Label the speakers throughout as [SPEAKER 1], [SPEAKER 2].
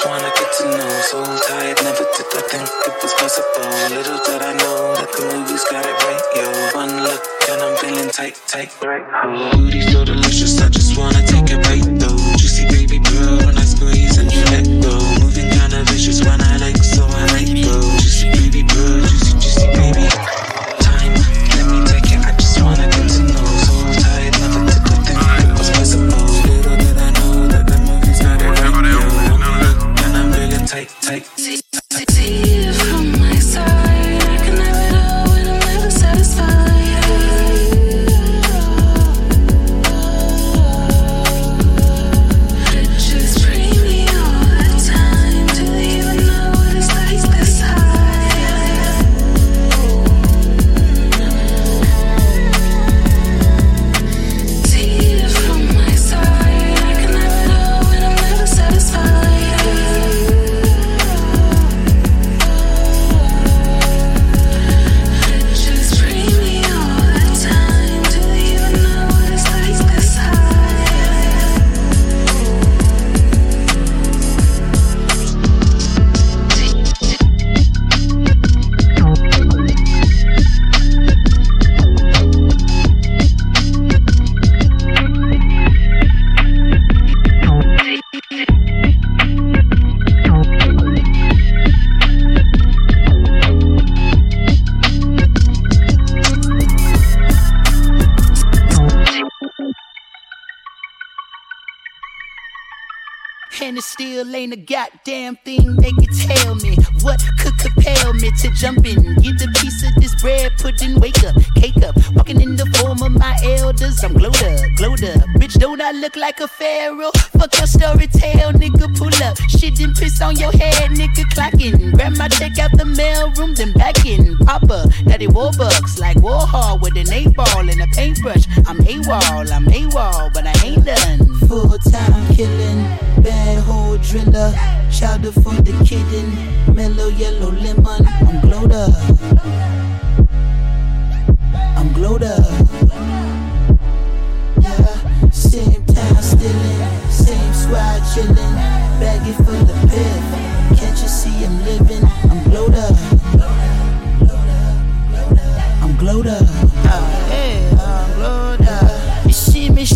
[SPEAKER 1] just wanna get to know. So tired, never did I think it was possible. Little did I know that the movies got it right, yo. One look and I'm feeling tight, tight,
[SPEAKER 2] right. Booty so delicious, I just wanna
[SPEAKER 3] take it right. Up, glowed up. Bitch, don't I look like a pharaoh? Fuck your story tell nigga, pull up. Shit and piss on your head, nigga, clocking. Grab my check out the mail room, then back in. Papa, daddy Warbucks, like Warhol with an eight ball and a paintbrush. I'm AWOL, I'm AWOL, but I ain't done. Full time killing, bad hole driller. Chowder for the kitten, mellow yellow lemon. I'm glowed up. I'm glowed up. Same time stealing, same squad chilling. Baggy full of piff. Can't you see I'm living? I'm glowed up. I'm glowed up.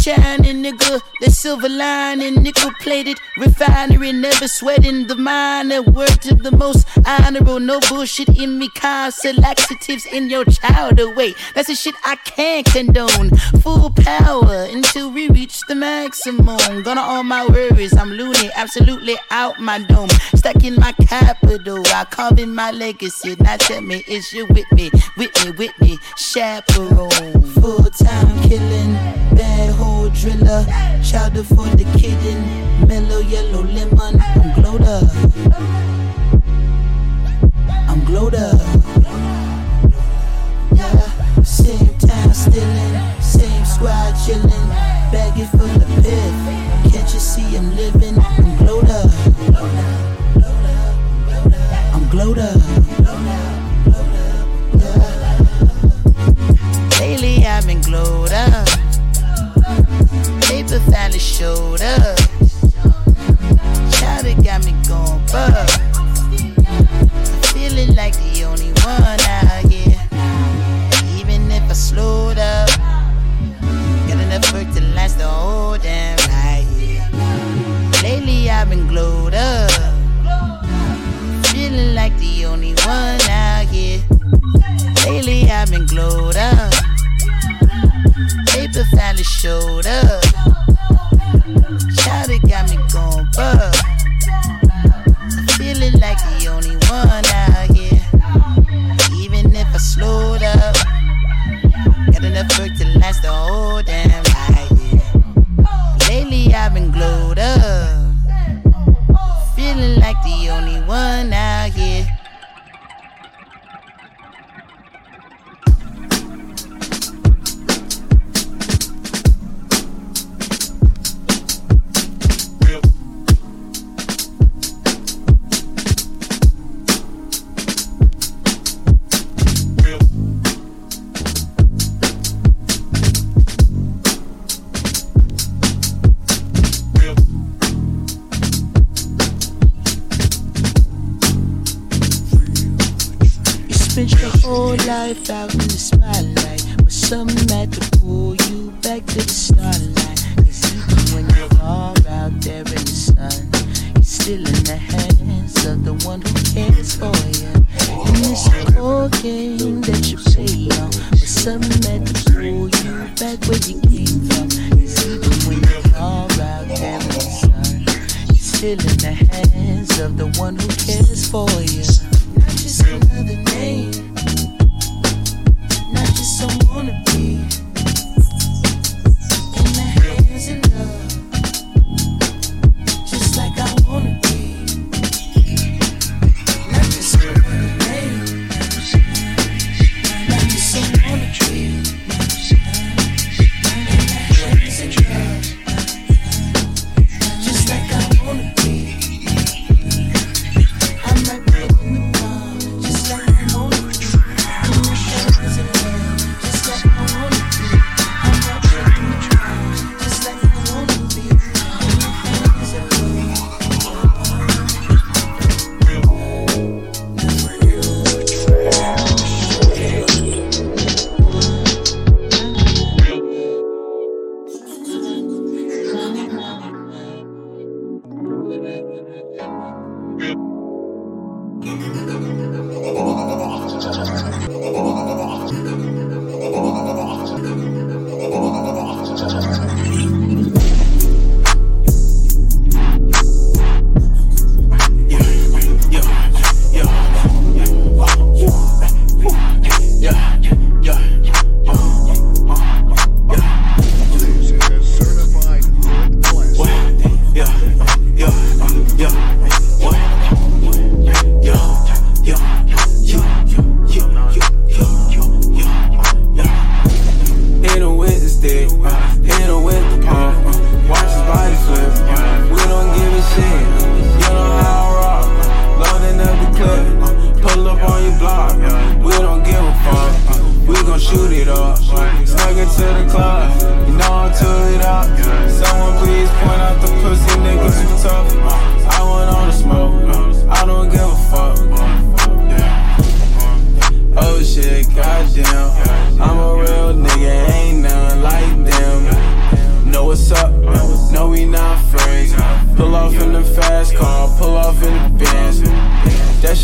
[SPEAKER 3] Shining, nigga. The silver lining, nickel plated refinery, never sweating the minor. Word to the most honorable, no bullshit in me. Constant laxatives in your chowder. Wait, that's the shit I can't condone. Full power until we reach the maximum. Gonna all my worries, I'm loony, absolutely out my dome. Stuck in my capital, I carve in my legacy. Now tell me, is you with me? With me, with me, chaperone. Full time killing, bad driller. Chowder for the kitten, mellow yellow lemon. I'm glowed up. I'm glowed up. Yeah, same time stealing, same squad chilling. Baggy full of piff. Can't you see I'm living? I'm glowed up. I'm glowed up. Lately I've been glowed up. Paper finally showed up. Child, it got me going bug. Feeling like the only one out here. Even if I slowed up, got enough work to last the whole damn night. Lately I've been glowed up. Feeling like the only one out here. Lately I've been glowed up. Paper finally showed up.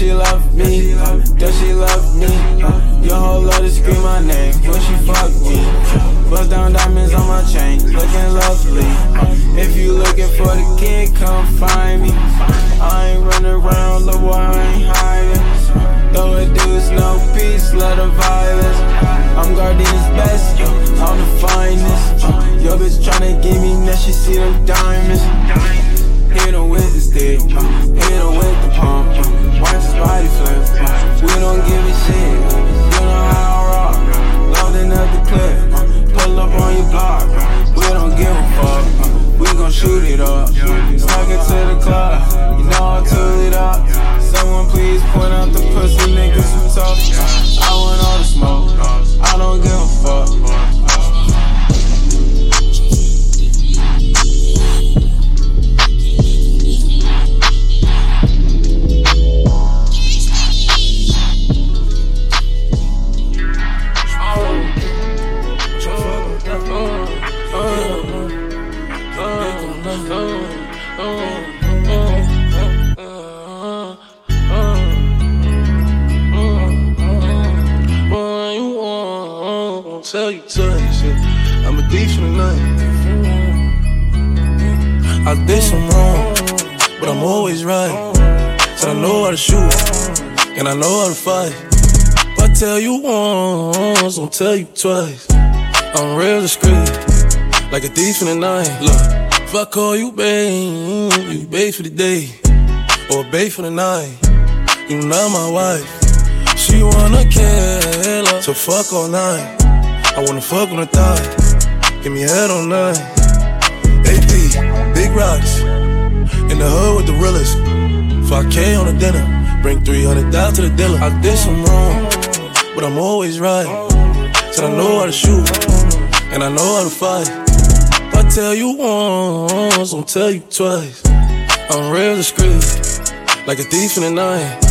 [SPEAKER 4] She love me, that she love me. Your whole love to scream my name when she fuck me. Bust down diamonds on my chain, looking lovely. If you looking for the kid, come find me. I ain't running around, look boy, I ain't hiding. Though it dudes no peace, love the violence. I'm Gardena's best, I'm the finest. Uh, Yo, bitch tryna give me that she see them diamonds. Hit him with the stick, uh, hit him with the pump. Watch his body flip. We don't give a shit. You know how I rock. Loading up the clip. Pull up on your block. We don't give a fuck. We gon' shoot it up. Snuck into the club. You know I took it up. Someone please point out the pussy niggas who talk. I want all the smoke. I don't give a fuck.
[SPEAKER 5] And I know how to fight. If I tell you once, I'll tell you twice. I'm real discreet, like a thief in the night. Look, if I call you babe, you babe for the day, or babe for the night. You not my wife. She wanna kill her, so fuck all night. I wanna fuck on the thigh, give me head all night. AP, big rocks, in the hood with the realest. 5K on the dinner, bring 300 down to the dealer. I did some wrong, but I'm always right. Said I know how to shoot, and I know how to fight. If I tell you once, I'll tell you twice. I'm real discreet, like a thief in the night.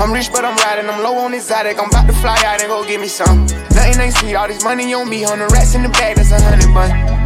[SPEAKER 6] I'm rich, but I'm riding. I'm low on exotic. I'm about to fly out and go get me some. Nothing ain't sweet. All this money on me. On the rats in the bag, that's a hundred bun.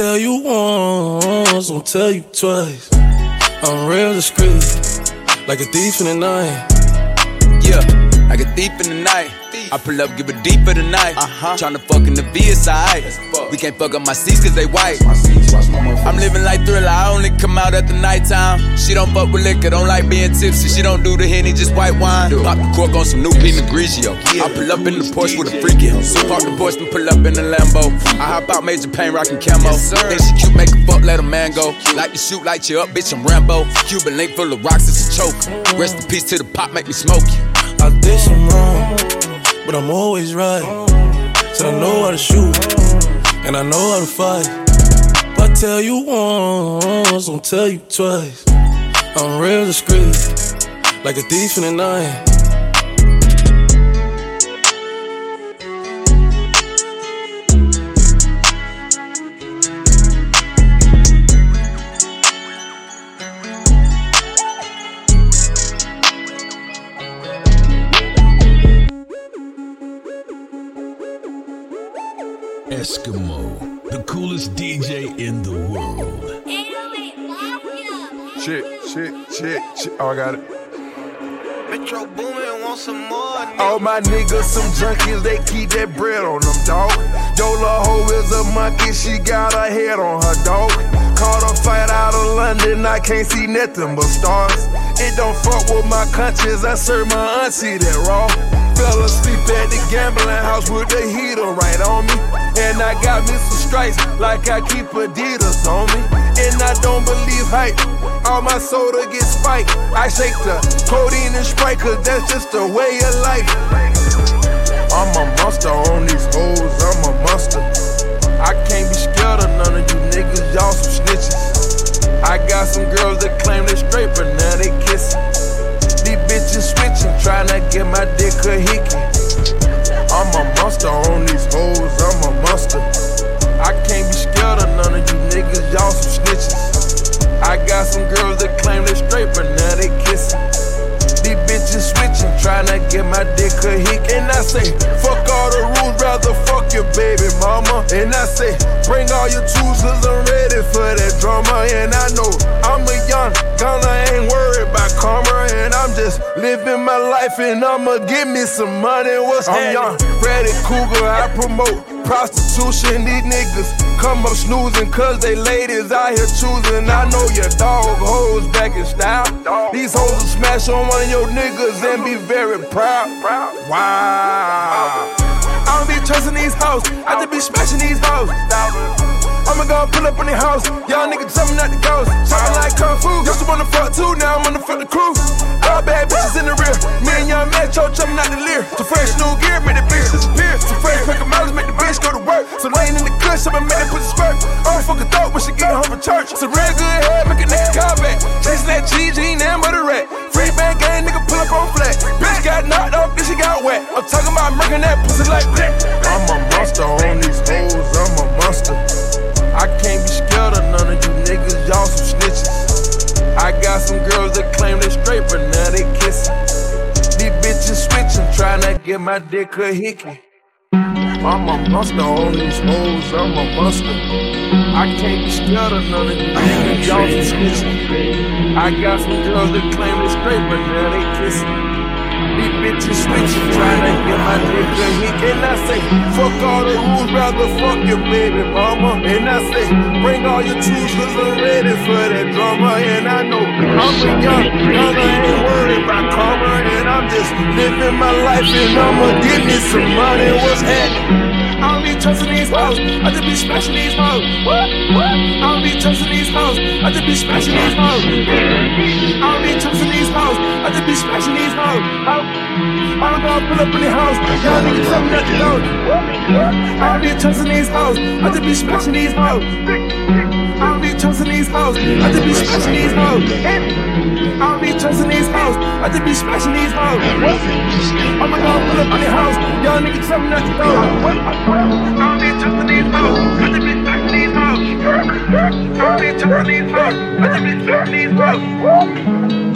[SPEAKER 7] Tell you once, I'll tell you twice. I'm real discreet, like a thief in the night.
[SPEAKER 8] Yeah, like a thief in the night. I pull up, give it deeper tonight. Uh-huh. Tryna fuck in the VSI. We can't fuck up my seats cause they white. I'm living like thriller, I only come out at the nighttime. She don't fuck with liquor, don't like being tipsy. She don't do the henny, just white wine. Pop the cork on some new Pinot Grigio. I pull up in the Porsche with a freaky. So park the Porsche and pull up in the Lambo. I hop out, major pain, rockin' camo. Think she cute, make a fuck, let a man go. Like to shoot, light you up, bitch, I'm Rambo. Cuban link full of rocks, it's a choke. Rest in peace to the pop, make me smoke you.
[SPEAKER 7] I did some wrong, but I'm always right. Said I know how to shoot, and I know how to fight. If I tell you once, I'll tell you twice. I'm real discreet, like a thief in the night.
[SPEAKER 9] Shit, shit. Oh, I got it.
[SPEAKER 6] Metro Boomin want some more.
[SPEAKER 9] All my niggas some junkies, they keep that bread on them, dog. Yola hoe is a monkey, she got her head on her dog. Caught a fight out of London, I can't see nothing but stars. It don't fuck with my conscience, I serve my auntie that raw. Fell asleep at the gambling house with the heater right on me. And I got me some stripes like I keep Adidas on me. And I don't believe hype. All my soda gets spiked. I shake the codeine and Sprite, cause that's just the way of life. I'm a monster on these hoes, I'm a monster. I can't be scared of none of you niggas, y'all some snitches. I got some girls that claim they straight, but now they kissing. These bitches switching, tryna get my dick a hickey. I'm a monster on these hoes, I'm a monster. I can't be scared of none of you niggas, y'all some snitches. I got some girls that claim they straight, but now they kissing. These bitches switching, tryna get my dick a hick. And I say, fuck all the rules, rather fuck your baby mama. And I say, bring all your cause I'm ready for that drama. And I know I'm a young gunner, ain't worried about karma. And I'm just living my life, and I'ma give me some money. What's I'm young, Freddy Krueger, I promote prostitution. These niggas come up snoozing, cause they ladies out here choosing. I know your dog hoes back in style. These hoes will smash on one of your niggas and be very proud. Wow. I don't be trusting these hoes, I just be smashing these hoes. I'ma pull up in the house, y'all niggas jumping at the ghost. Chopping like Kung Fu, used to wanna fuck too, now I'm wanna fuck the crew. All bad bitches in the rear, me and young Metro jumping out the Lear. Some fresh new gear, make the bitch disappear. Some fresh pack of miles, make the bitch go to work. Some lane in the cush, I'ma make that pussy squirt. I don't fuck a thought when she get home from church. Some real good head, make a nigga call back. Chasing that GG, now but a rat. Free band gang, nigga pull up on flat. Bitch got knocked off, then she got wet. I'm talking about murking that pussy like that. I'm a monster on these hoes, I'm a monster. I can't be scared of none of you niggas, y'all some snitches. I got some girls that claim they straight, but now they kissing. These bitches switching, tryna get my dick a hickey. I'm a monster on these hoes, I'm a monster. I can't be scared of none of you niggas, y'all some snitches. I got some girls that claim they straight, but now they kissing. These bitches switching, to get my dick a hit. And I say, fuck all the rules, rather fuck your baby mama. And I say, bring all your tools, cause I'm ready for that drama. And I know I'm a young gunner, ain't worried about karma. And I'm just living my life, and I'ma give me some money. What's happening? I don't be trusting these hoes. I just be smashing these hoes. What? What? I don't be trusting these hoes. I just be smashing these hoes. I don't be trusting these hoes. I just be smashing these hoes. I don't go pull up in the house. Y'all niggas tell me nothing though. I don't be trusting these hoes. I just be smashing these hoes. I don't be trusting these hoes. I just be smashing these hoes. I'll be trusting these hoes. I just be smashing these hoes. I'ma go pull up on the house. Y'all niggas tell me not to go. I'll be trusting these hoes. I just be smashing these hoes. I'll be trusting these hoes. I just be smashing these hoes.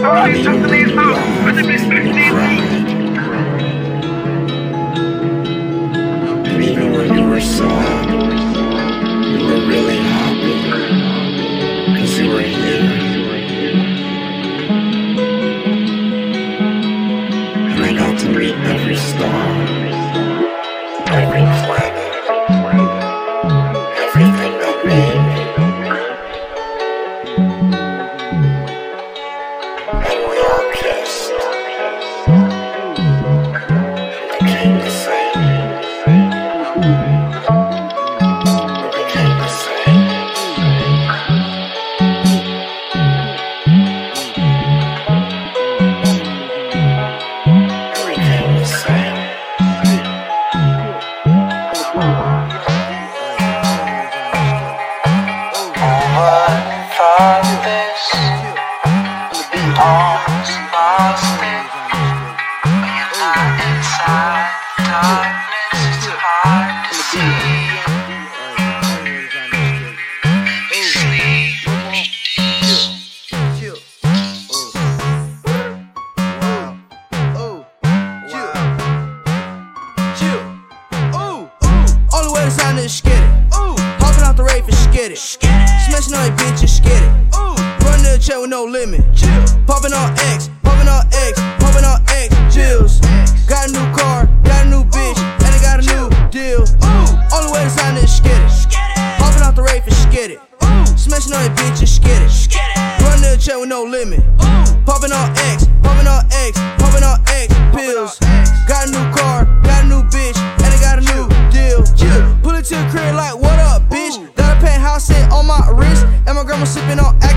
[SPEAKER 9] I'll be trusting these hoes. I just be smashing these hoes.
[SPEAKER 10] Even when you were sad.
[SPEAKER 11] I'ma on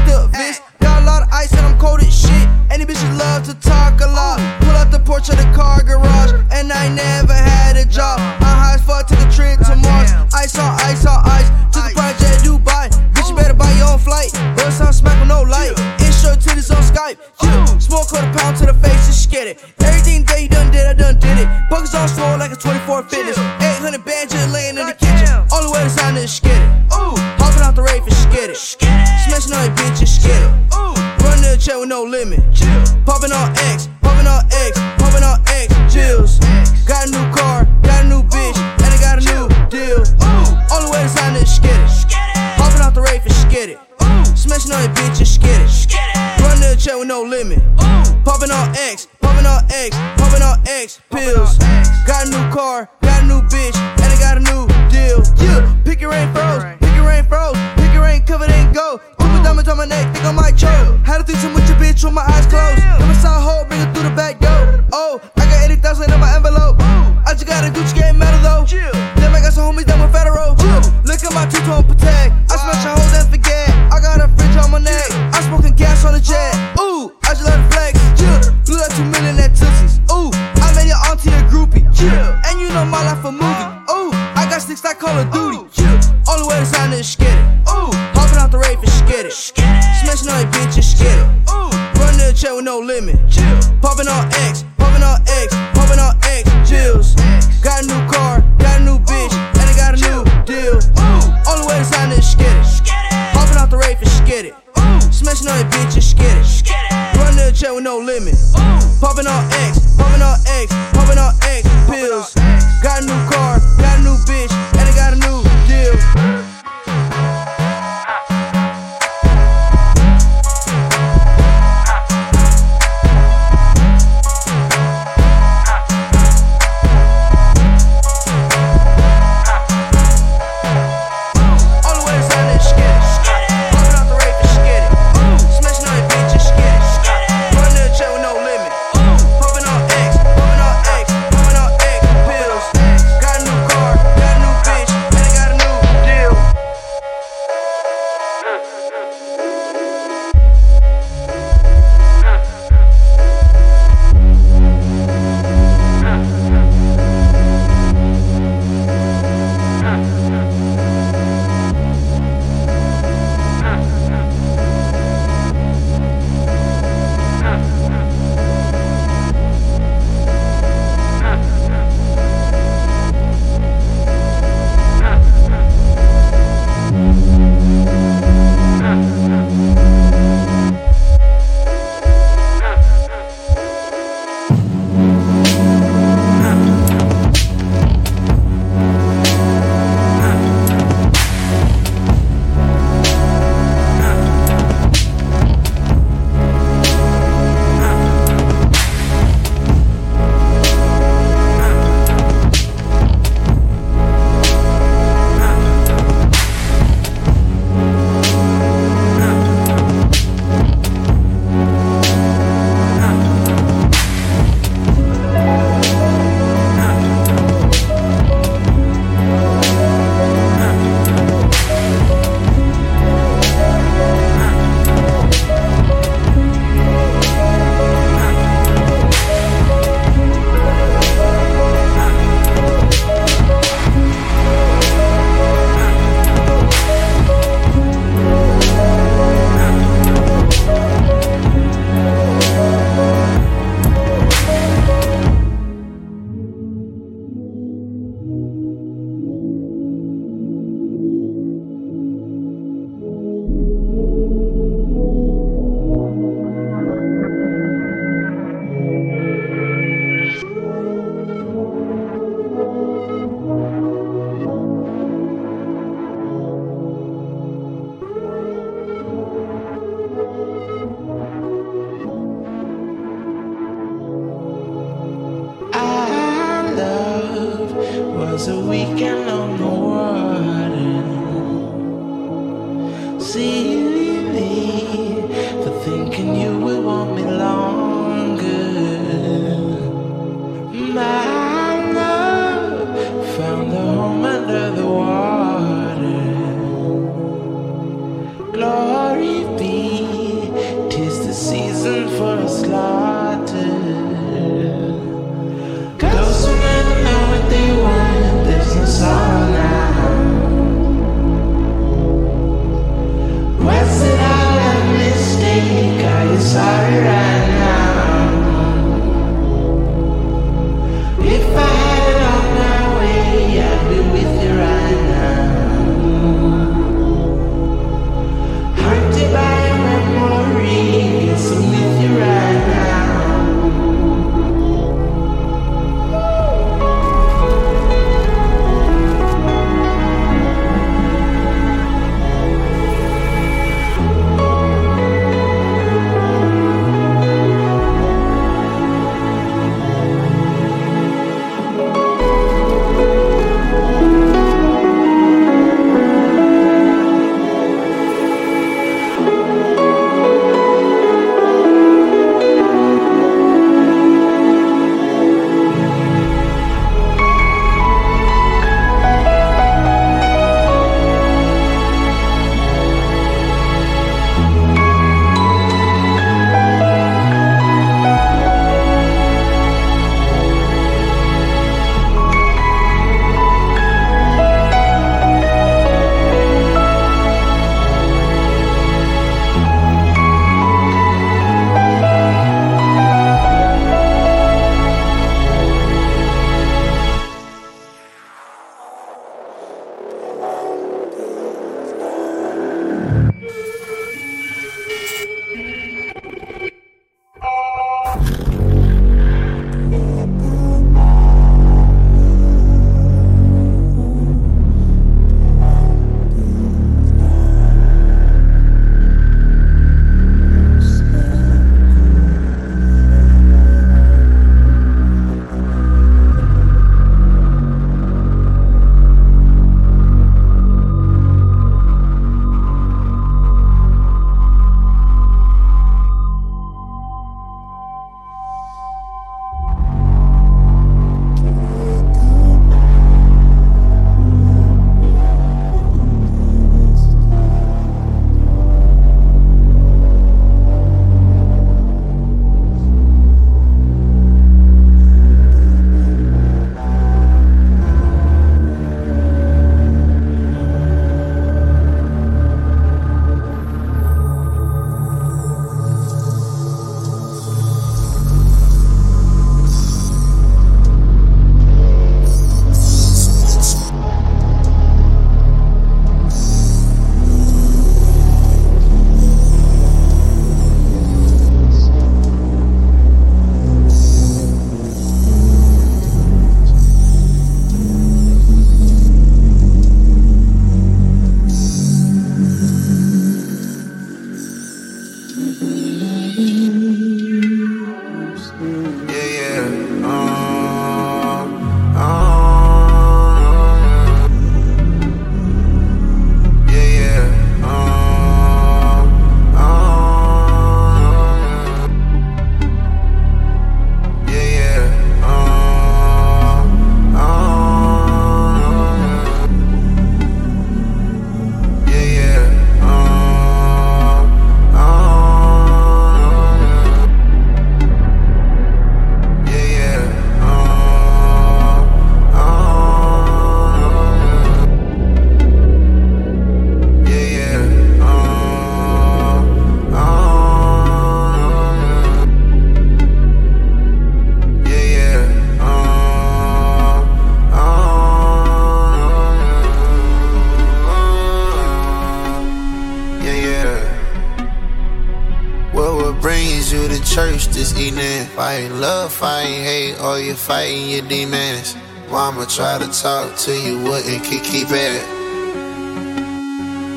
[SPEAKER 12] fighting your demons. Mama try to talk to you, wouldn't keep, keep it.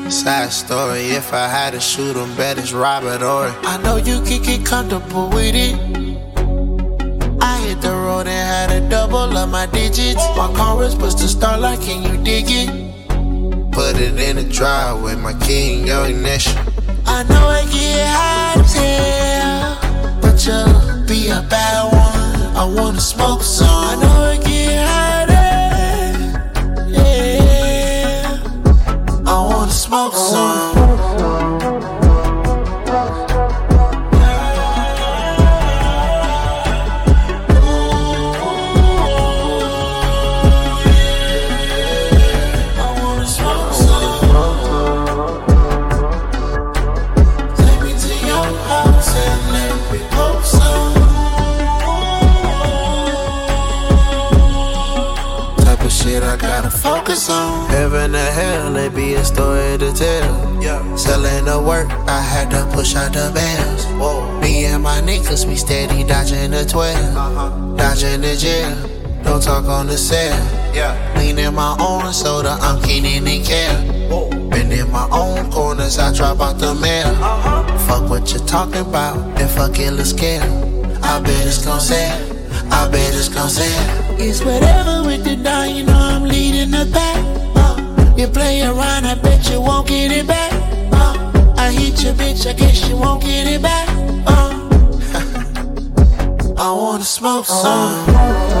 [SPEAKER 12] Side story, if I had to shoot him, bet it's Robert or I know you can get comfortable with it. I hit the road and had a double
[SPEAKER 5] of my digits. My car is supposed to start like, can you dig it? Put it in the driveway, my key in your ignition. I know I get hot I wanna smoke some. Heaven or hell, it be a story to tell. Yeah. Selling the work, I had to push out the bells. Whoa. Me and my niggas, we steady dodging the 12. Uh-huh. Dodging the jail. Don't talk on the cell. Yeah. Lean in my own soda, I'm keening and care. Been in my own corners, I drop out the mail. Uh-huh. Fuck what you talking about, and fuck it, let's kill. I bet it's gon' sell. I bet it's gon' sell. It's whatever with the dime, you know I'm leading the pack. Uh, you play around, I bet you won't get it back. Uh, I hit your bitch, I guess you won't get it back. Uh, I wanna smoke some.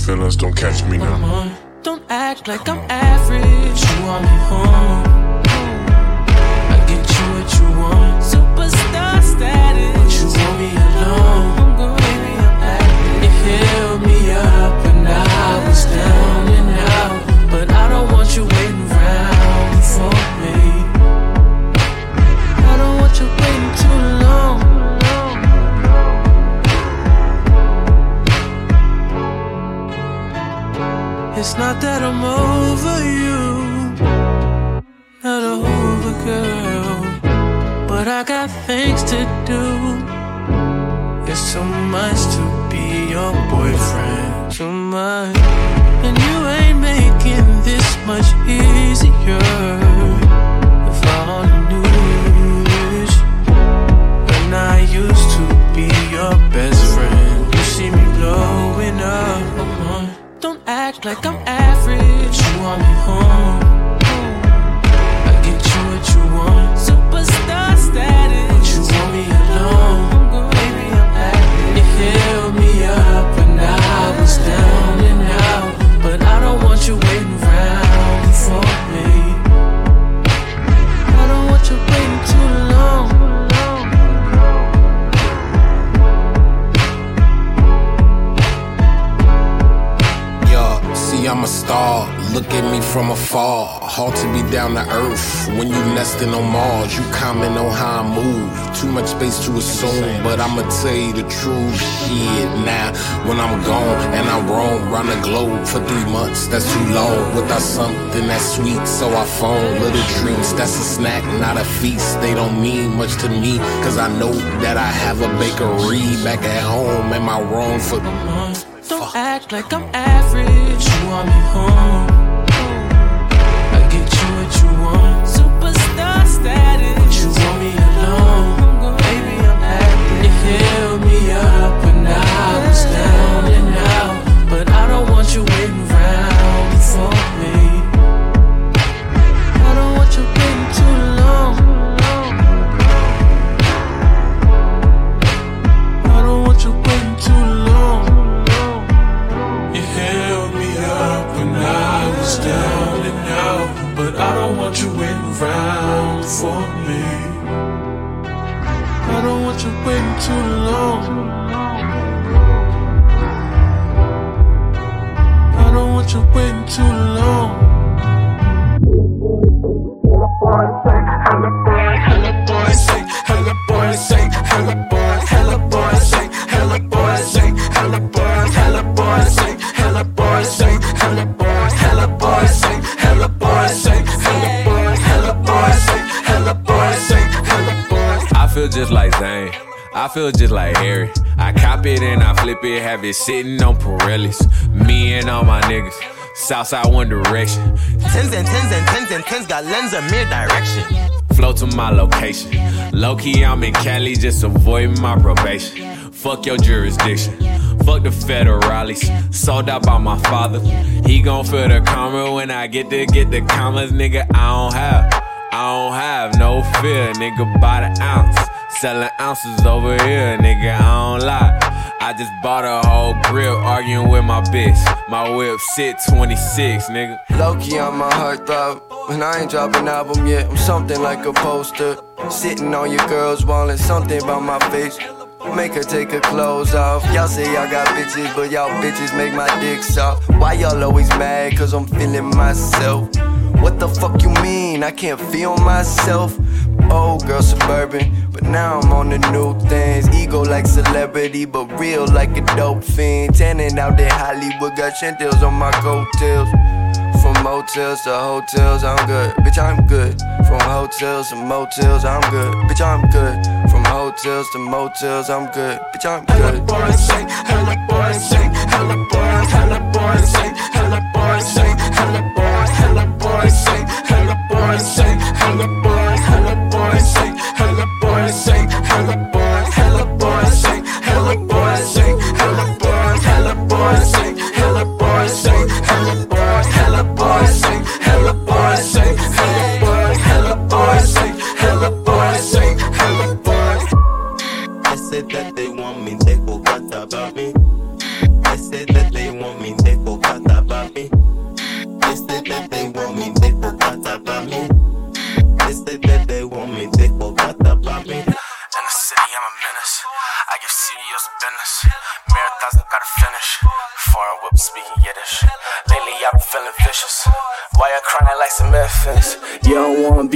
[SPEAKER 5] feelings
[SPEAKER 13] City sitting on Pirellis. Me and all my niggas. Southside One Direction.
[SPEAKER 14] Tens and tens and tens and tens got lens of mid direction.
[SPEAKER 13] Flow to my location. Low key, I'm in Cali, just avoiding my probation. Fuck your jurisdiction. Fuck the federales. Sold out by my father. He gon' feel the karma when I get to get the commas, nigga. I don't have, I don't have no fear, nigga. By the ounce, selling ounces over here, nigga. I don't lie. I just bought a whole grill, arguing with my bitch. My whip sit 26, nigga.
[SPEAKER 11] Loki on my heartthrob, and I ain't dropping an album yet. I'm something like a poster. Sitting on your girls, wanting something about my face. Make her take her clothes off. Y'all say y'all got bitches, but y'all bitches make my dick soft. Why y'all always mad? Cause I'm feeling myself. What the fuck you mean? I can't feel myself
[SPEAKER 15] old girl suburban, but now I'm on the new things. Ego like celebrity, but real like a dope fiend. Tanning out in Hollywood, got chintails on my coattails. From motels to hotels, I'm good. Bitch, I'm good. From hotels to motels, I'm good. Bitch, I'm good. From hotels to motels, I'm good. Bitch, I'm good.
[SPEAKER 16] boy say, hella boy say, hella boy, hella boy say,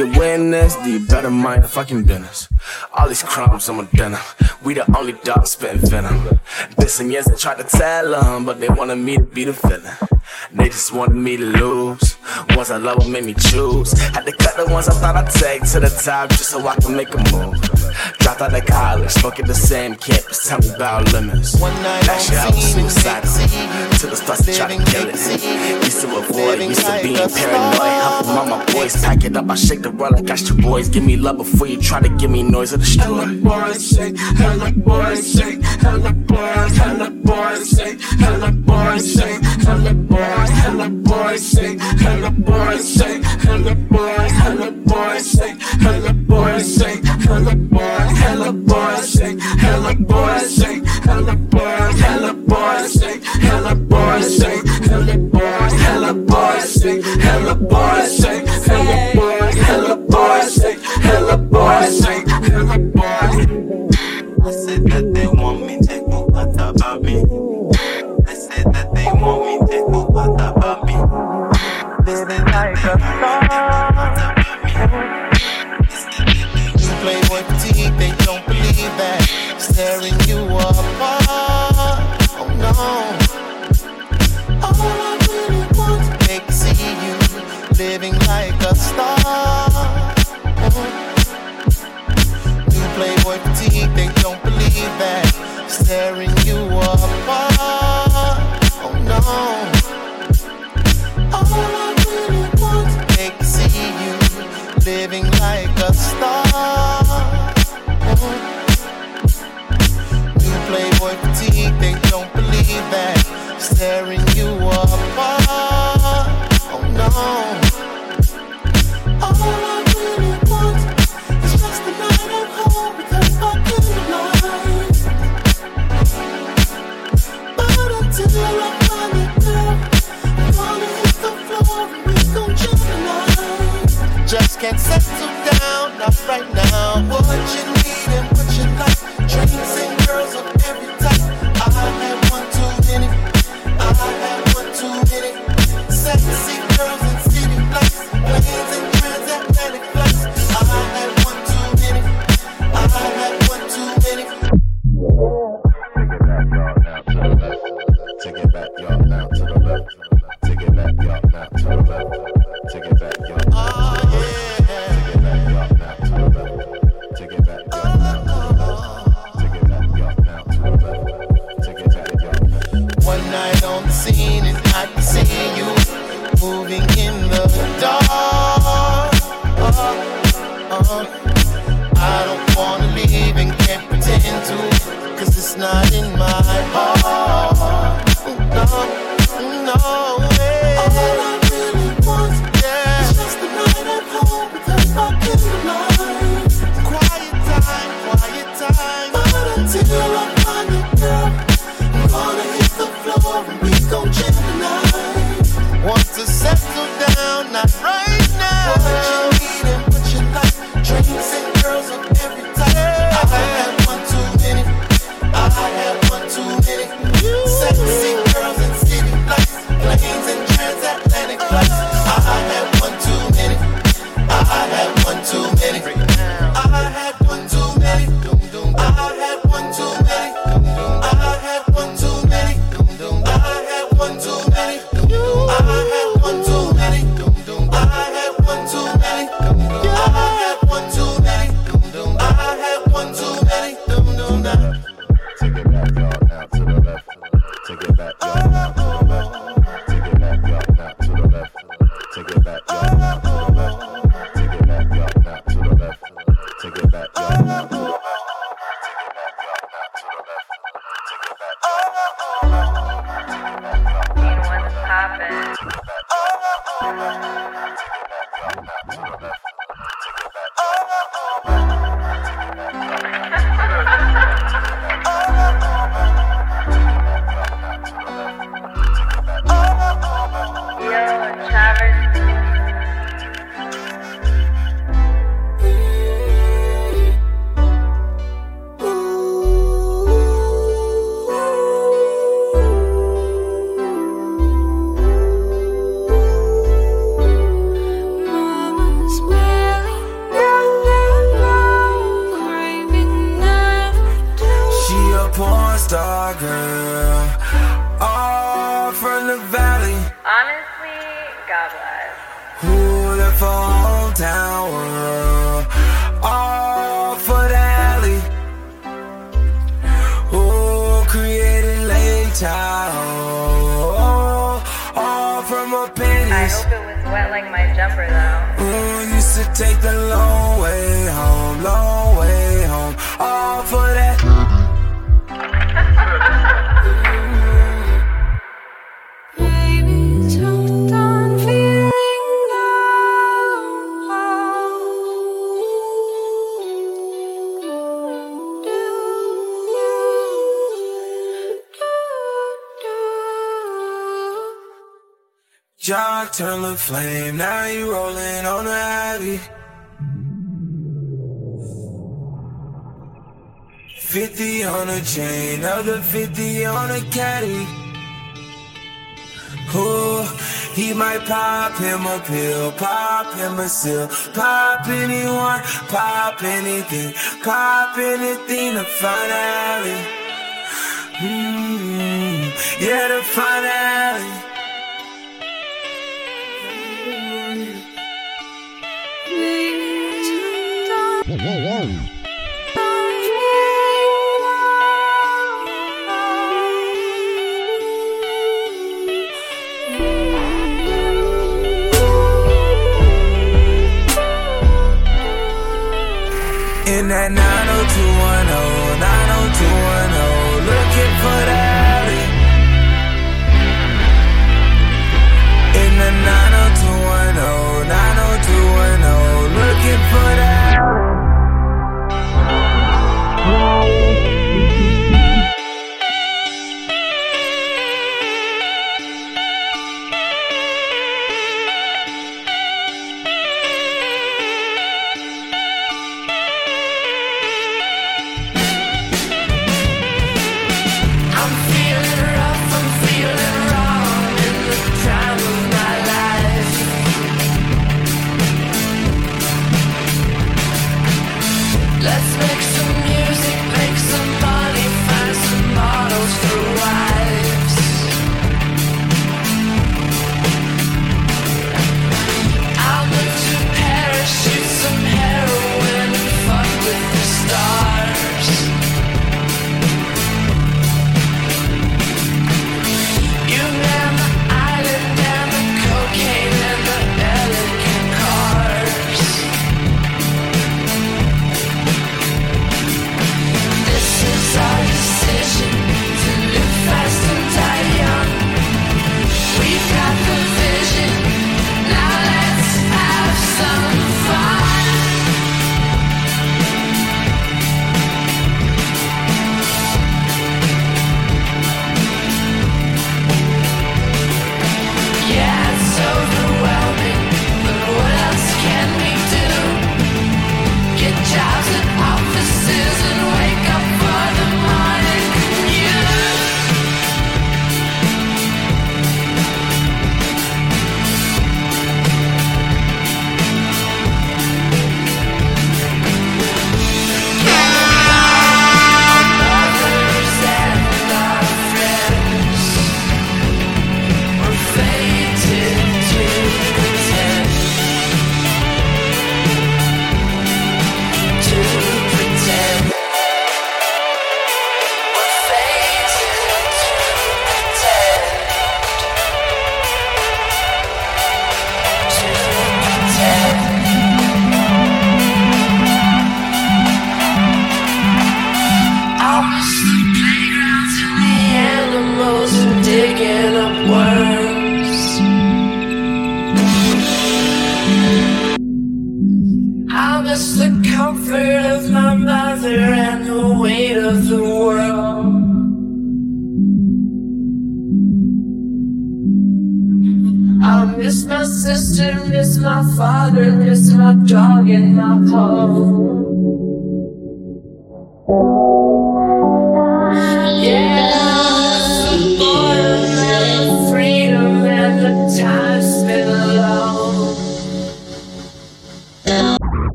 [SPEAKER 7] a do you better mind fucking business? All these crumbs on my dinner. We the only dogs spitting venom. This and yes, I tried to tell them, but they wanted me to be the villain. They just wanted me to lose. Ones I love made me choose. Had to cut the ones I thought I'd take to the top just so I could make a move. Dropped out of college, at the same campus, tell me about limits. Actually, I was suicidal. Till the stars try to kill it. Used to avoid, used to being paranoid. Help them all my boys, pack it up, I shake the world like Astro Boys. Give me love before you try to give me noise or destroy.
[SPEAKER 16] Hella boys say, hella boys say, hella boys, hella boys say, hella boys say, hella boys, hella boys say, hella boys say, hella boys, hella boys say, hella boys say, hella boys, hella boys say, hella boys say, hella boys, hella boys say, hella boys say, hella boys, hella boys say, hella boys say, hella boys, hella boys say, hella boys say, hella boys.
[SPEAKER 14] They said that they want me, they forgot about me. They said that they want me, they forgot about me.
[SPEAKER 16] Turn the flame. Now you rolling on the heavy. 50 on a chain, other 50 on a caddy. Ooh, he might pop him a pill, pop him a seal, pop anyone, pop anything, pop anything to find out. Mm -hmm. yeah, to find out. In that 90210, 90210, looking for the alley. In the 90210.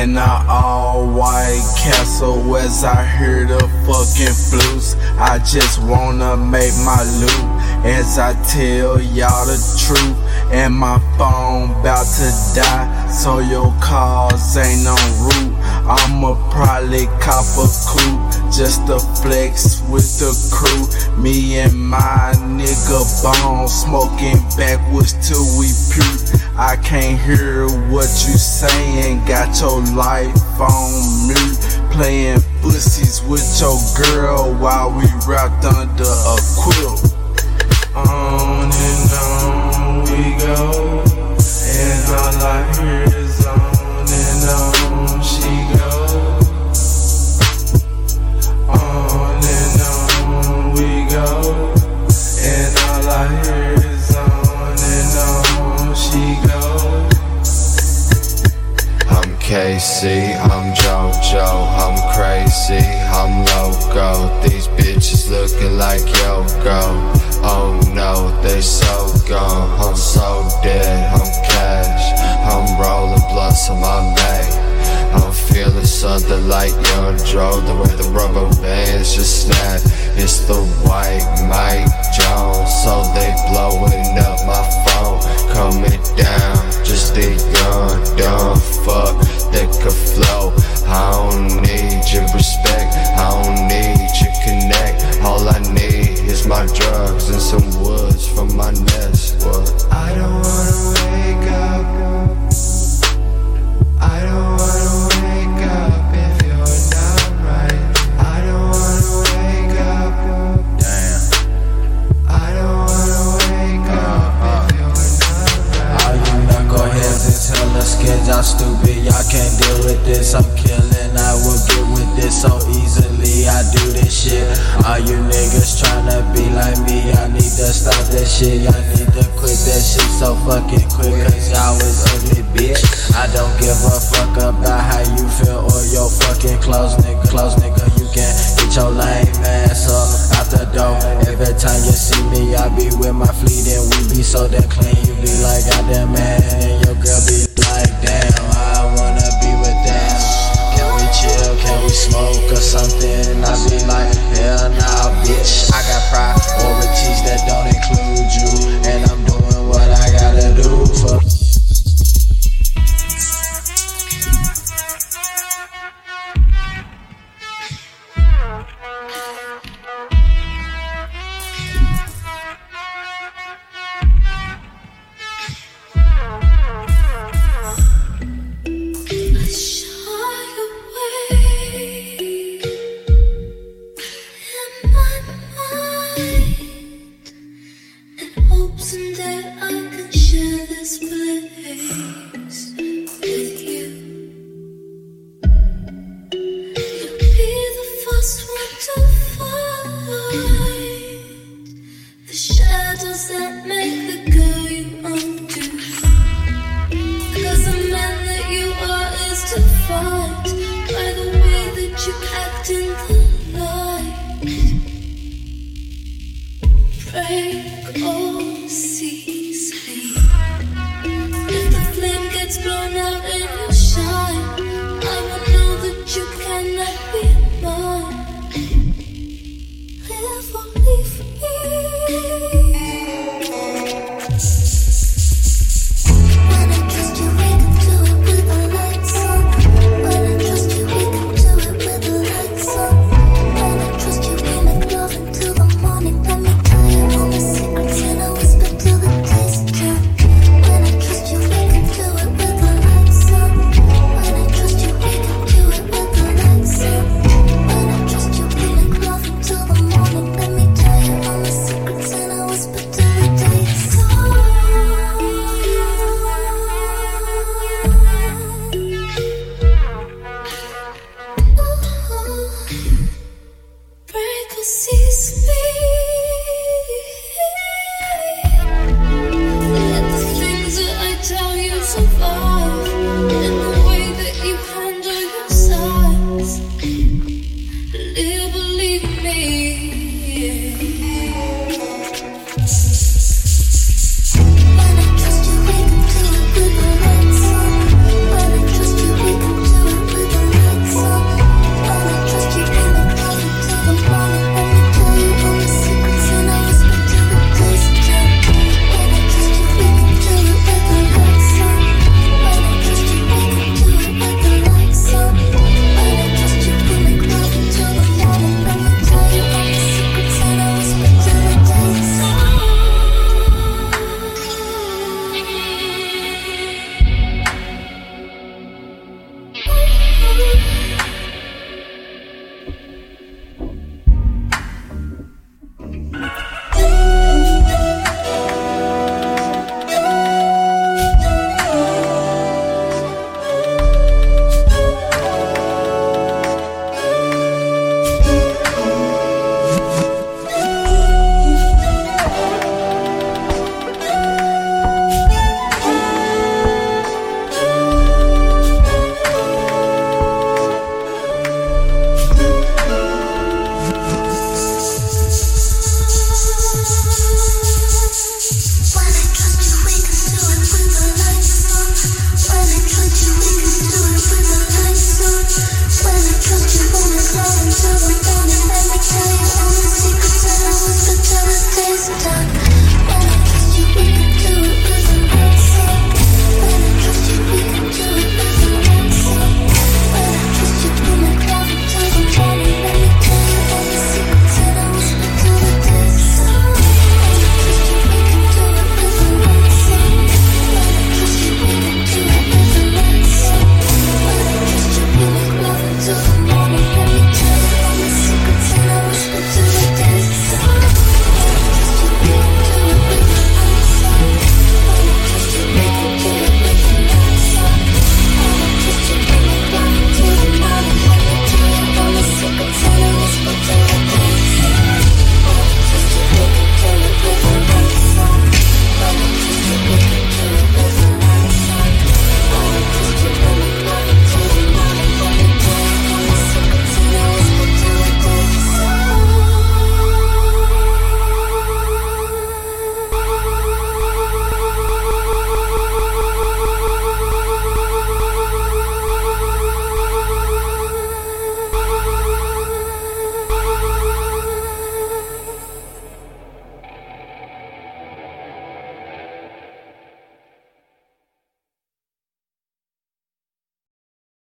[SPEAKER 17] In
[SPEAKER 9] a all white castle as I hear the fucking flutes. I just wanna make my loot as I tell y'all the truth. And my phone bout to die, so your calls ain't on route. I'ma probably cop a coupe just to flex with the crew. Me and my nigga Bone smoking backwards till we puke. I can't hear what you saying. Got your life on mute. Playing pussies with your girl while we wrapped under a quilt. On and on we go, and all I hear
[SPEAKER 18] KC, I'm JoJo, I'm crazy, I'm loco. These bitches looking like Yoko. Oh no, they so gone, I'm so dead, I'm cash. I'm rolling blunts on my Mac. I'm feeling something like Young Dro, the way the rubber bands just snap. It's the white Mike Jones, so they blowing up my phone, coming down. Just a young dumb fuck that could flow. I don't need your respect, I don't need your connect. All I need is my drugs and some woods from my nest. What? I don't wanna wake up.
[SPEAKER 19] Us stupid, y'all can't deal with this. I'm killing, I will get with this so easily. I do this shit. All you niggas tryna be like me, I need to stop that shit. Y'all need to quit that shit so fucking quick, cause y'all is ugly, bitch. I don't give a fuck about how you feel or your fucking clothes, nigga. Clothes, nigga, you can get your lame ass up out the door. Every time you see me, I be with my fleet and we be so damn clean. You be like, goddamn man, and your girl be like, damn, I wanna be with them. Can we chill? Can we smoke or something? I be like, hell nah, bitch. I got priorities that don't include